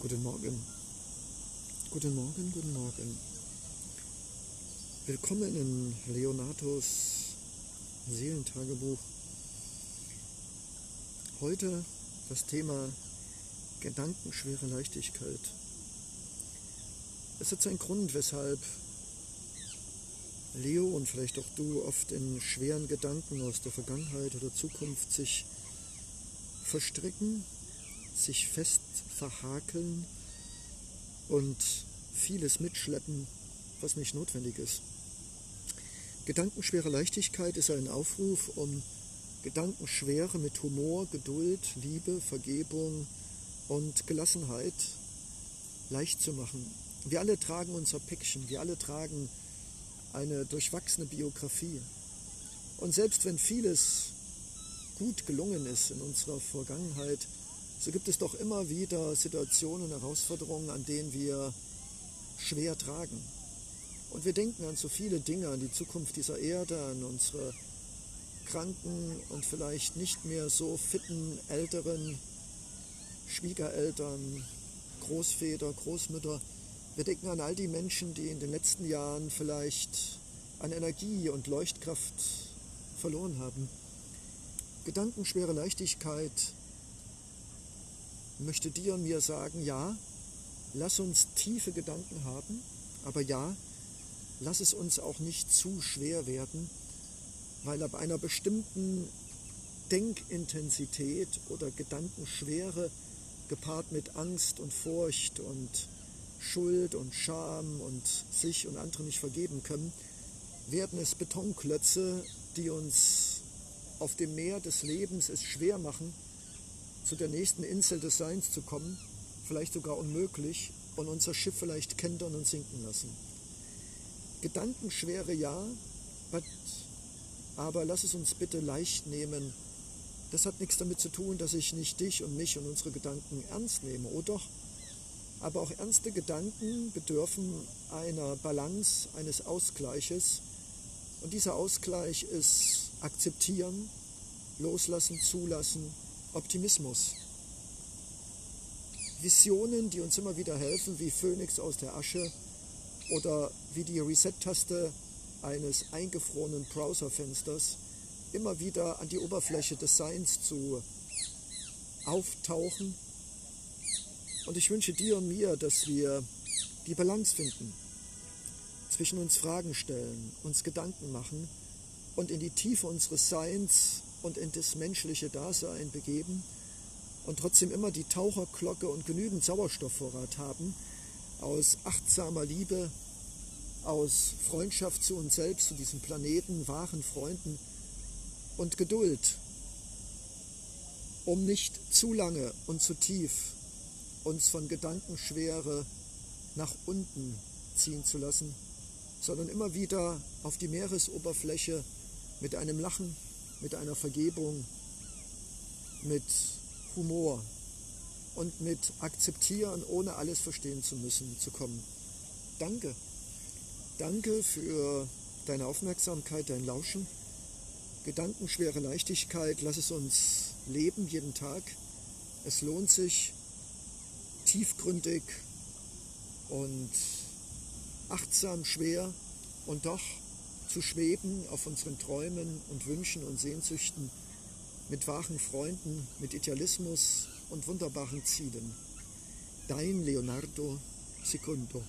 Guten Morgen. Guten Morgen, guten Morgen. Willkommen in Leonatos Seelentagebuch. Heute das Thema gedankenschwere Leichtigkeit. Es hat seinen Grund, weshalb Leo und vielleicht auch du oft in schweren Gedanken aus der Vergangenheit oder Zukunft sich verstricken, sich fest verhakeln und vieles mitschleppen, was nicht notwendig ist. Gedankenschwere Leichtigkeit ist ein Aufruf, um Gedankenschwere mit Humor, Geduld, Liebe, Vergebung und Gelassenheit leicht zu machen. Wir alle tragen unser Päckchen, wir alle tragen eine durchwachsene Biografie. Und selbst wenn vieles gut gelungen ist in unserer Vergangenheit, so gibt es doch immer wieder Situationen Herausforderungen, an denen wir schwer tragen. Und wir denken an so viele Dinge, an die Zukunft dieser Erde, an unsere kranken und vielleicht nicht mehr so fitten älteren Schwiegereltern, Großväter, Großmütter. Wir denken an all die Menschen, die in den letzten Jahren vielleicht an Energie und Leuchtkraft verloren haben. Gedankenschwere Leichtigkeit möchte dir und mir sagen, ja, lass uns tiefe Gedanken haben, aber ja, lass es uns auch nicht zu schwer werden, weil ab einer bestimmten Denkintensität oder Gedankenschwere gepaart mit Angst und Furcht und Schuld und Scham und sich und andere nicht vergeben können, werden es Betonklötze, die uns auf dem Meer des Lebens es schwer machen, zu der nächsten Insel des Seins zu kommen, vielleicht sogar unmöglich, und unser Schiff vielleicht kentern und sinken lassen. Gedankenschwere ja, aber lass es uns bitte leicht nehmen. Das hat nichts damit zu tun, dass ich nicht dich und mich und unsere Gedanken ernst nehme, oh doch. Aber auch ernste Gedanken bedürfen einer Balance, eines Ausgleiches. Und dieser Ausgleich ist akzeptieren, loslassen, zulassen, Optimismus. Visionen, die uns immer wieder helfen, wie Phönix aus der Asche oder wie die Reset-Taste eines eingefrorenen Browserfensters immer wieder an die Oberfläche des Seins zu auftauchen. Und ich wünsche dir und mir, dass wir die Balance finden, zwischen uns Fragen stellen, uns Gedanken machen und in die Tiefe unseres Seins und in das menschliche Dasein begeben und trotzdem immer die Taucherglocke und genügend Sauerstoffvorrat haben, aus achtsamer Liebe, aus Freundschaft zu uns selbst, zu diesem Planeten, wahren Freunden und Geduld, um nicht zu lange und zu tief uns von Gedankenschwere nach unten ziehen zu lassen, sondern immer wieder auf die Meeresoberfläche mit einem Lachen mit einer Vergebung, mit Humor und mit Akzeptieren, ohne alles verstehen zu müssen, zu kommen. Danke. Danke für deine Aufmerksamkeit, dein Lauschen. Gedankenschwere Leichtigkeit, lass es uns leben jeden Tag. Es lohnt sich, tiefgründig und achtsam schwer und doch zu schweben auf unseren Träumen und Wünschen und Sehnsüchten mit wahren Freunden, mit Idealismus und wunderbaren Zielen. Dein Leonardo Secundo.